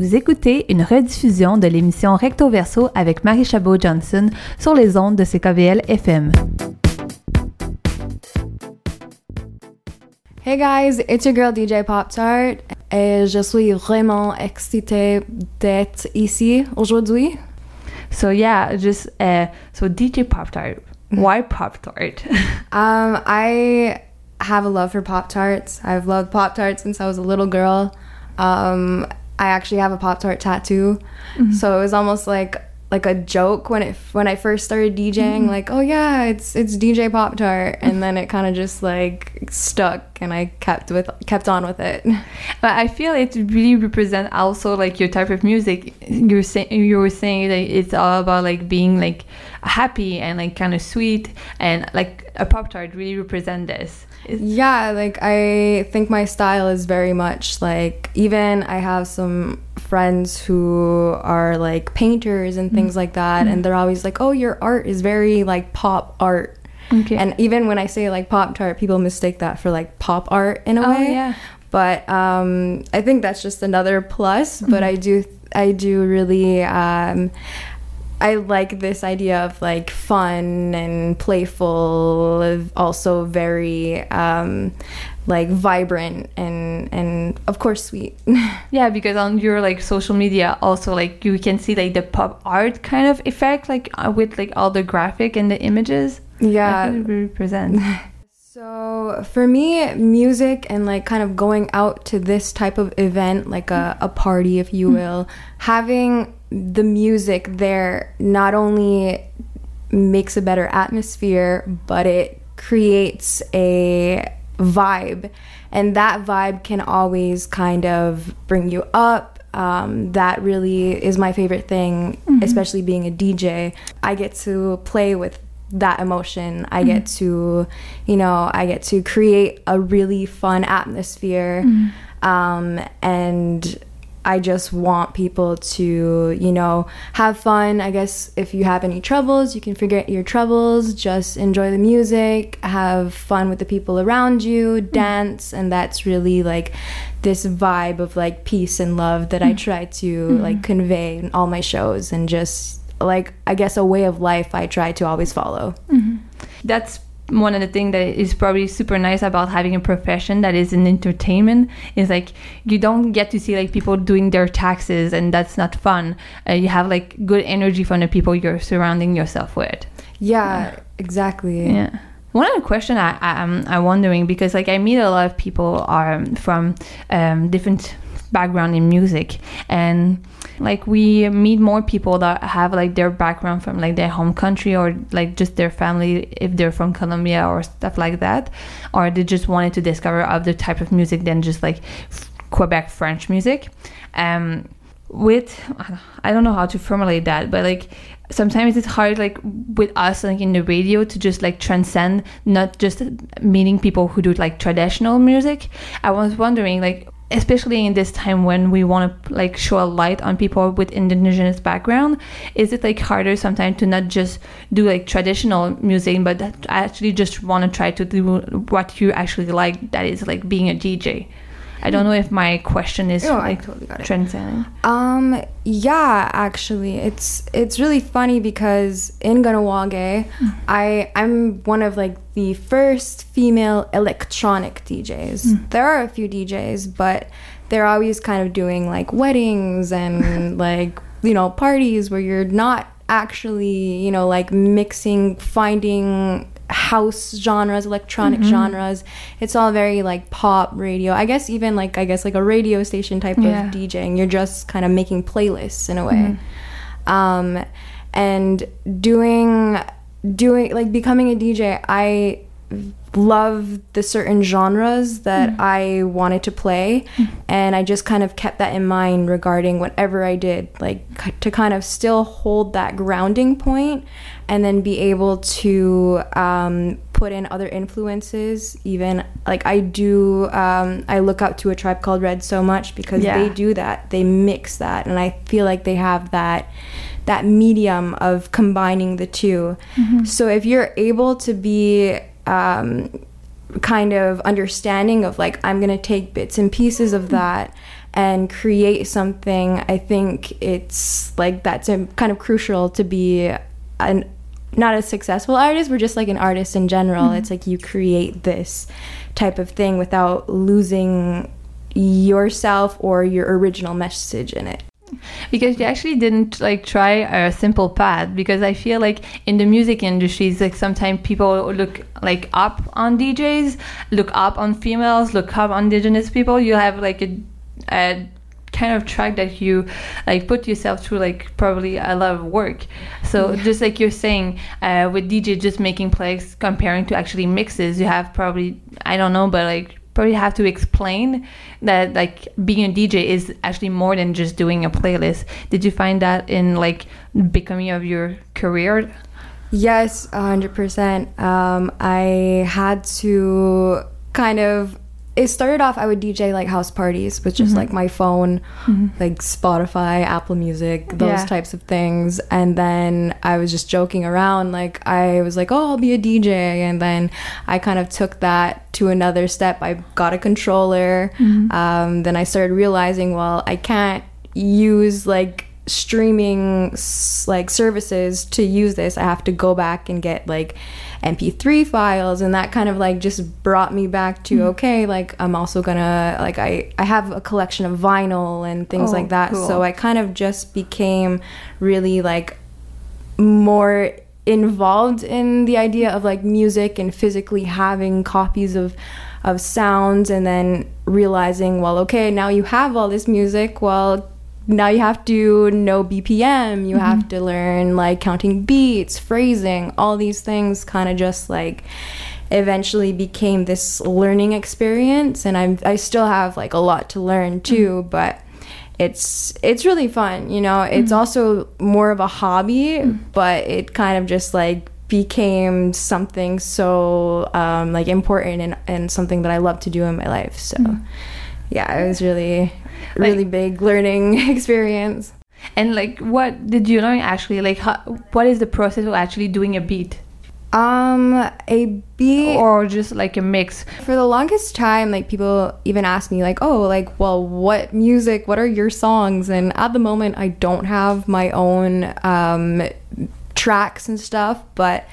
Vous écoutez une rediffusion de l'émission Recto Verso avec Marie Chabot-Johnson sur les ondes de CKVL FM. Hey guys, it's your girl DJ Pop Tart et je suis vraiment excitée d'être ici aujourd'hui. So yeah, just uh, so DJ Pop Tart. Why Pop Tart? Um, I have a love for Pop Tarts. I've loved Pop Tarts since I was a little girl. Um, I actually have a Pop Tart tattoo, mm-hmm. so it was almost like like a joke when it when I first started DJing. Mm-hmm. Like, oh yeah, it's it's DJ Pop Tart, and then it kind of just like stuck, and I kept with kept on with it. But I feel it really represent also like your type of music. You're saying you were saying that it's all about like being like happy and like kind of sweet, and like a pop tart really represent this. It's- Yeah, like I think my style is very much like even I have some friends who are like painters and things like that and they're always like, "Oh, your art is very like pop art." Okay. And even when I say like pop tart, people mistake that for like pop art in a Oh, way. yeah. But um I think that's just another plus, but I do I do really um I like this idea of like fun and playful, also very um, like vibrant and and of course sweet. Yeah, because on your like social media, also like you can see like the pop art kind of effect, like uh, with like all the graphic and the images. Yeah. think it really represents. So for me, music and like kind of going out to this type of event, like a, a party, if you will, having the music there not only makes a better atmosphere, but it creates a vibe. And that vibe can always kind of bring you up. Um, that really is my favorite thing, especially being a DJ. I get to play with that emotion. I get mm. to, you know, I get to create a really fun atmosphere. Mm. Um, and I just want people to, you know, have fun. I guess if you have any troubles, you can forget your troubles, just enjoy the music, have fun with the people around you, mm. dance, and that's really like this vibe of like peace and love that I try to like convey in all my shows and just like I guess a way of life I try to always follow. That's one of the things that is probably super nice about having a profession that is in entertainment is like you don't get to see like people doing their taxes and that's not fun. Uh, you have like good energy from the people you're surrounding yourself with. Yeah, exactly. yeah. One other question I, I I'm, I'm wondering because like I meet a lot of people are from um, different background in music and like we meet more people that have like their background from like their home country or like just their family if they're from Colombia or stuff like that or they just wanted to discover other type of music than just like Quebec French music um with I don't know how to formulate that, but like sometimes it's hard like with us like in the radio to just like transcend not just meeting people who do like traditional music. I was wondering like especially in this time when we want to like show a light on people with indigenous background is it like harder sometimes to not just do like traditional music but that actually just want to try to do what you actually like that is like being a dj i don't know if my question is Oh, I like totally got it. transcending Um, yeah, actually, it's it's really funny because in Kahnawake, I I'm one of like the first female electronic DJs. There are a few DJs, but they're always kind of doing like weddings and like you know parties where you're not actually you know like mixing, finding house genres electronic genres it's all very like pop radio i guess even like i guess like a radio station type Yeah. of DJing. You're just kind of making playlists in a way. Um, and doing doing like becoming a DJ, I love the certain genres that I wanted to play and I just kind of kept that in mind regarding whatever I did like to kind of still hold that grounding point and then be able to um, put in other influences. Even like I do um, I look up to a tribe called Red so much because Yeah. they do that. They mix that and I feel like they have that that medium of combining the 2 so if you're able to be um, kind of understanding of like I'm gonna take bits and pieces of that and create something, I think it's like that's um, kind of crucial to be an not a successful artist, we're just like an artist in general. Mm-hmm. It's like you create this type of thing without losing yourself or your original message in it. Because you actually didn't like try a simple path because i feel like in the music industries like sometimes people look like up on djs look up on females look up on indigenous people. You have like a, a kind of track that you like put yourself through like probably a lot of work. So just like you're saying uh, with dj just making plays comparing to actually mixes you have probably i don't know but like probably have to explain that like being a DJ is actually more than just doing a playlist. Did you find that in like becoming of your career? Yes, 100%. Um, I had to kind of. It started off, I would DJ like house parties with just mm-hmm. like my phone, mm-hmm. like Spotify, Apple Music, those Yeah. types of things. And then I was just joking around. Like, I was like, oh, I'll be a DJ. And then I kind of took that to another step. I got a controller. Mm-hmm. Um, then I started realizing, well, I can't use like streaming like services to use this i have to go back and get like mp3 files and that kind of like just brought me back to mm-hmm. okay like i'm also gonna like i i have a collection of vinyl and things Oh, like that cool. so i kind of just became really like more involved in the idea of like music and physically having copies of of sounds and then realizing well okay now you have all this music well now you have to know BPM you mm-hmm. have to learn like counting beats phrasing all these things kind of just like eventually became this learning experience and I'm I still have like a lot to learn mm-hmm. too but it's it's really fun you know? It's mm-hmm. also more of a hobby but it kind of just like became something so um, like important and, and something that I love to do in my life so yeah it was really really big learning experience And like, what did you learn actually? Like, how, what is the process of actually doing a beat, um a beat or just like a mix? for the longest time like people even ask me like oh like well what music what are your songs and at the moment i don't have my own um tracks and stuff but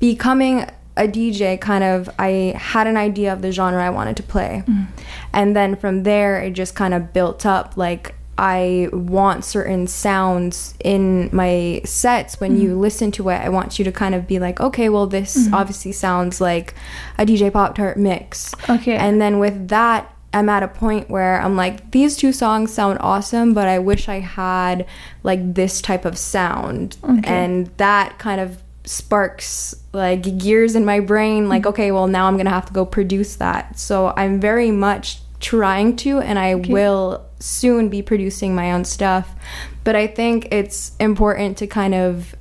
becoming a dj kind of i had an idea of the genre i wanted to play mm. and then from there it just kind of built up like I want certain sounds in my sets when you mm. listen to it. I want you to kind of be like, okay, well, this mm-hmm. obviously sounds like a DJ Pop Tart mix. Okay. And then with that, I'm at a point where I'm like, these two songs sound awesome, but I wish I had like this type of sound. And that kind of sparks like gears in my brain like mm-hmm. okay well now i'm gonna have to go produce that. So i'm very much trying to and i will soon be producing my own stuff. But i think it's important to kind of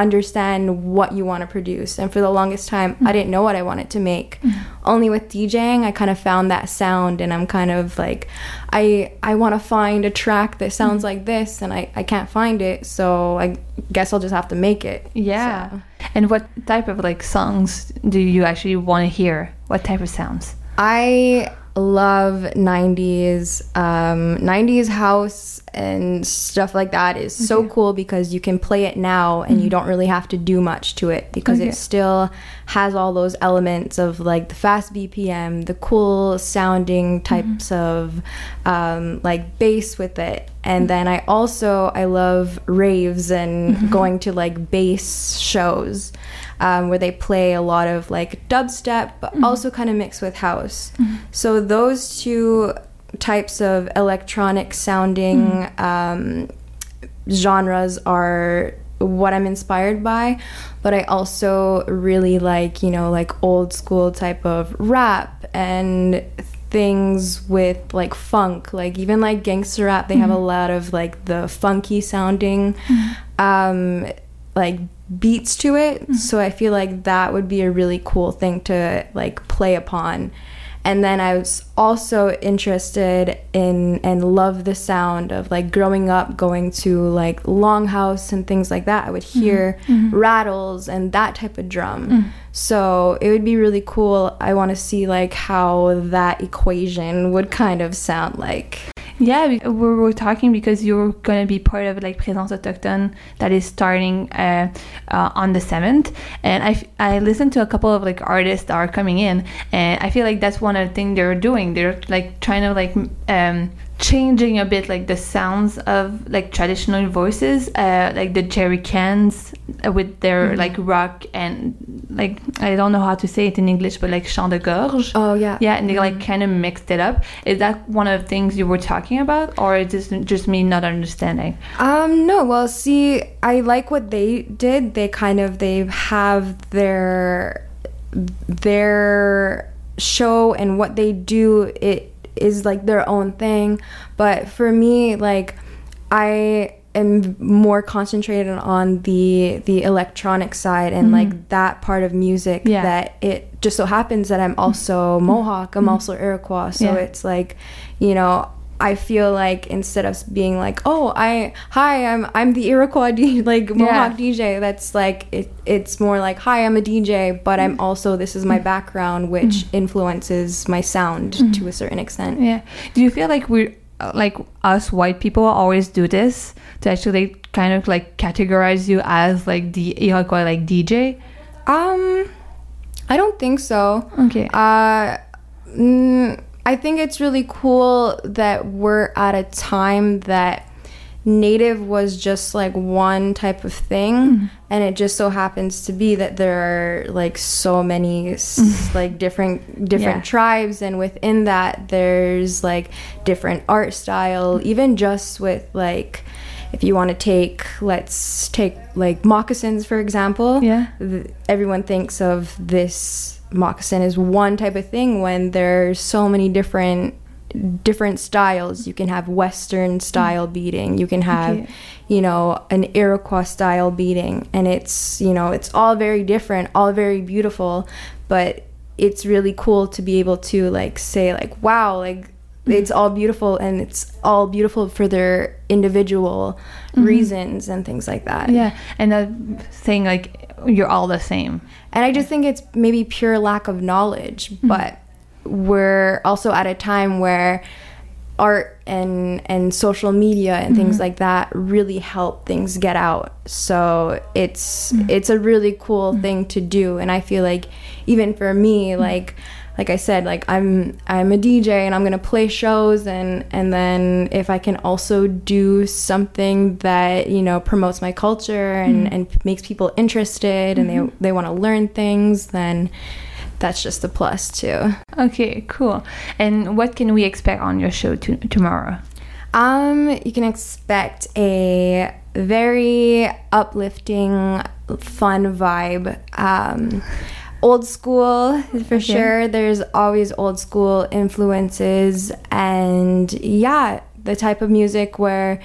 understand what you want to produce and for the longest time i didn't know what i wanted to make mm-hmm. only with djing i kind of found that sound and i'm kind of like i i want to find a track that sounds mm-hmm. like this and i i can't find it so i guess i'll just have to make it Yeah. So, And what type of like songs do you actually want to hear? What type of sounds? i love 90s um 90s house and stuff like that is so cool because you can play it now and you don't really have to do much to it because Okay. it still has all those elements of like the fast bpm the cool sounding types of um, like bass with it. And then i also i love raves and going to like bass shows um, where they play a lot of like dubstep but also kind of mixed with house. So those two types of electronic sounding um, genres are what I'm inspired by, but I also really like, you know, like old school type of rap and things with like funk, like even like gangster rap, they have a mm-hmm. lot of like the funky sounding mm-hmm. um like beats to it. Mm-hmm. So I feel like that would be a really cool thing to like play upon. And then I was also interested in and love the sound of like growing up going to like Longhouse and things like that. I would mm-hmm. hear mm-hmm. rattles and that type of drum. Mm. So it would be really cool. I want to see like how that equation would kind of sound like. Yeah, we, we were talking because you're going to be part of like Présence Autochtone that is starting uh, uh, on the 7th. And I, I listened to a couple of like artists that are coming in, and I feel like that's one of the things they're doing. They're like trying to like um, changing a bit like the sounds of like traditional voices, uh, like the jerry cans uh, with their Mm-hmm. like rock and like I don't know how to say it in English, but like chant de gorge. Oh yeah. Yeah, and they like kind of mixed it up. Is that one of the things you were talking about, or is this just me not understanding? Um, no, well, see, I like what they did. They kind of they have their their show and what they do it is like their own thing. But for me, like I am more concentrated on the the electronic side and like mm-hmm. that part of music Yeah. that it just so happens that I'm also Mohawk, I'm also Iroquois. So Yeah. it's like, you know, I feel like instead of being like, oh, I hi, I'm I'm the Iroquois D, like Mohawk DJ. That's like it. It's more like hi, I'm a DJ, but I'm also this is my background, which influences my sound to a certain extent. Yeah. Do you feel like we're uh, like us white people always do this to actually kind of like categorize you as like the Iroquois like DJ? Um, I don't think so. Okay. Uh, mm, I think it's really cool that we're at a time that native was just like one type of thing. Mm. And it just so happens to be that there are like so many s- mm. like different different Yeah. tribes. And within that there's like different art style. Mm. Even just with like if you want to take let's take like moccasins for example Yeah. th- everyone thinks of this moccasin is one type of thing when there's so many different different styles. You can have western style beating you can have Okay. you know an iroquois style beating and it's you know it's all very different all very beautiful. But it's really cool to be able to like say like wow like it's all beautiful and it's all beautiful for their individual mm-hmm. reasons and things like that. Yeah, and that saying like you're all the same. and I just think it's maybe pure lack of knowledge, mm-hmm. but we're also at a time where art and and social media and things mm-hmm. like that really help things get out. So it's mm-hmm. it's a really cool mm-hmm. thing to do. And I feel like even for me like like I said like I'm I'm a DJ and I'm going to play shows and and then if I can also do something that you know promotes my culture and and makes people interested and they they want to learn things then that's just a plus too. Okay, cool. And what can we expect on your show to- tomorrow? Um, you can expect a very uplifting, fun vibe. Um, old school for sure. There's always old school influences, and yeah, the type of music where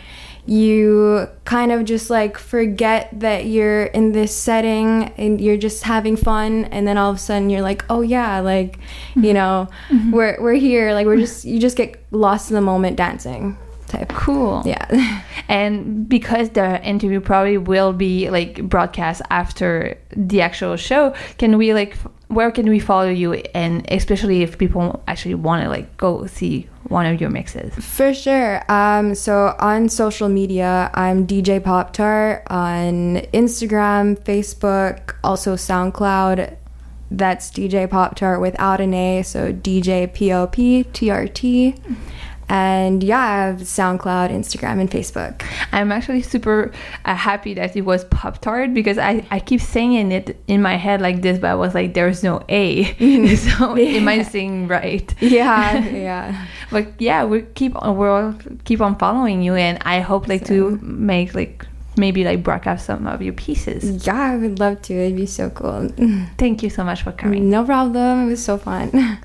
you kind of just like forget that you're in this setting and you're just having fun and then all of a sudden you're like oh yeah like you mm-hmm. know mm-hmm. we're, we're here. Like we're just you just get lost in the moment dancing type. Cool. yeah. And because the interview probably will be like broadcast after the actual show, can we like where can we follow you? And especially if people actually want to like go see one of your mixes? For sure. Um, so on social media, I'm DJ Pop Tart on Instagram, Facebook, also SoundCloud. That's DJ Pop Tart without an A, so DJ P O P T R T. And yeah, I have SoundCloud, Instagram, and Facebook. I'm actually super uh, happy that it was Pop Tart because I, I keep saying it in my head like this, but I was like, there's no A. so am I saying right? Yeah, yeah. But yeah, we keep on we'll keep on following you, and I hope like to make like maybe like broadcast some of your pieces. Yeah, I would love to. It'd be so cool. Thank you so much for coming. No problem. It was so fun.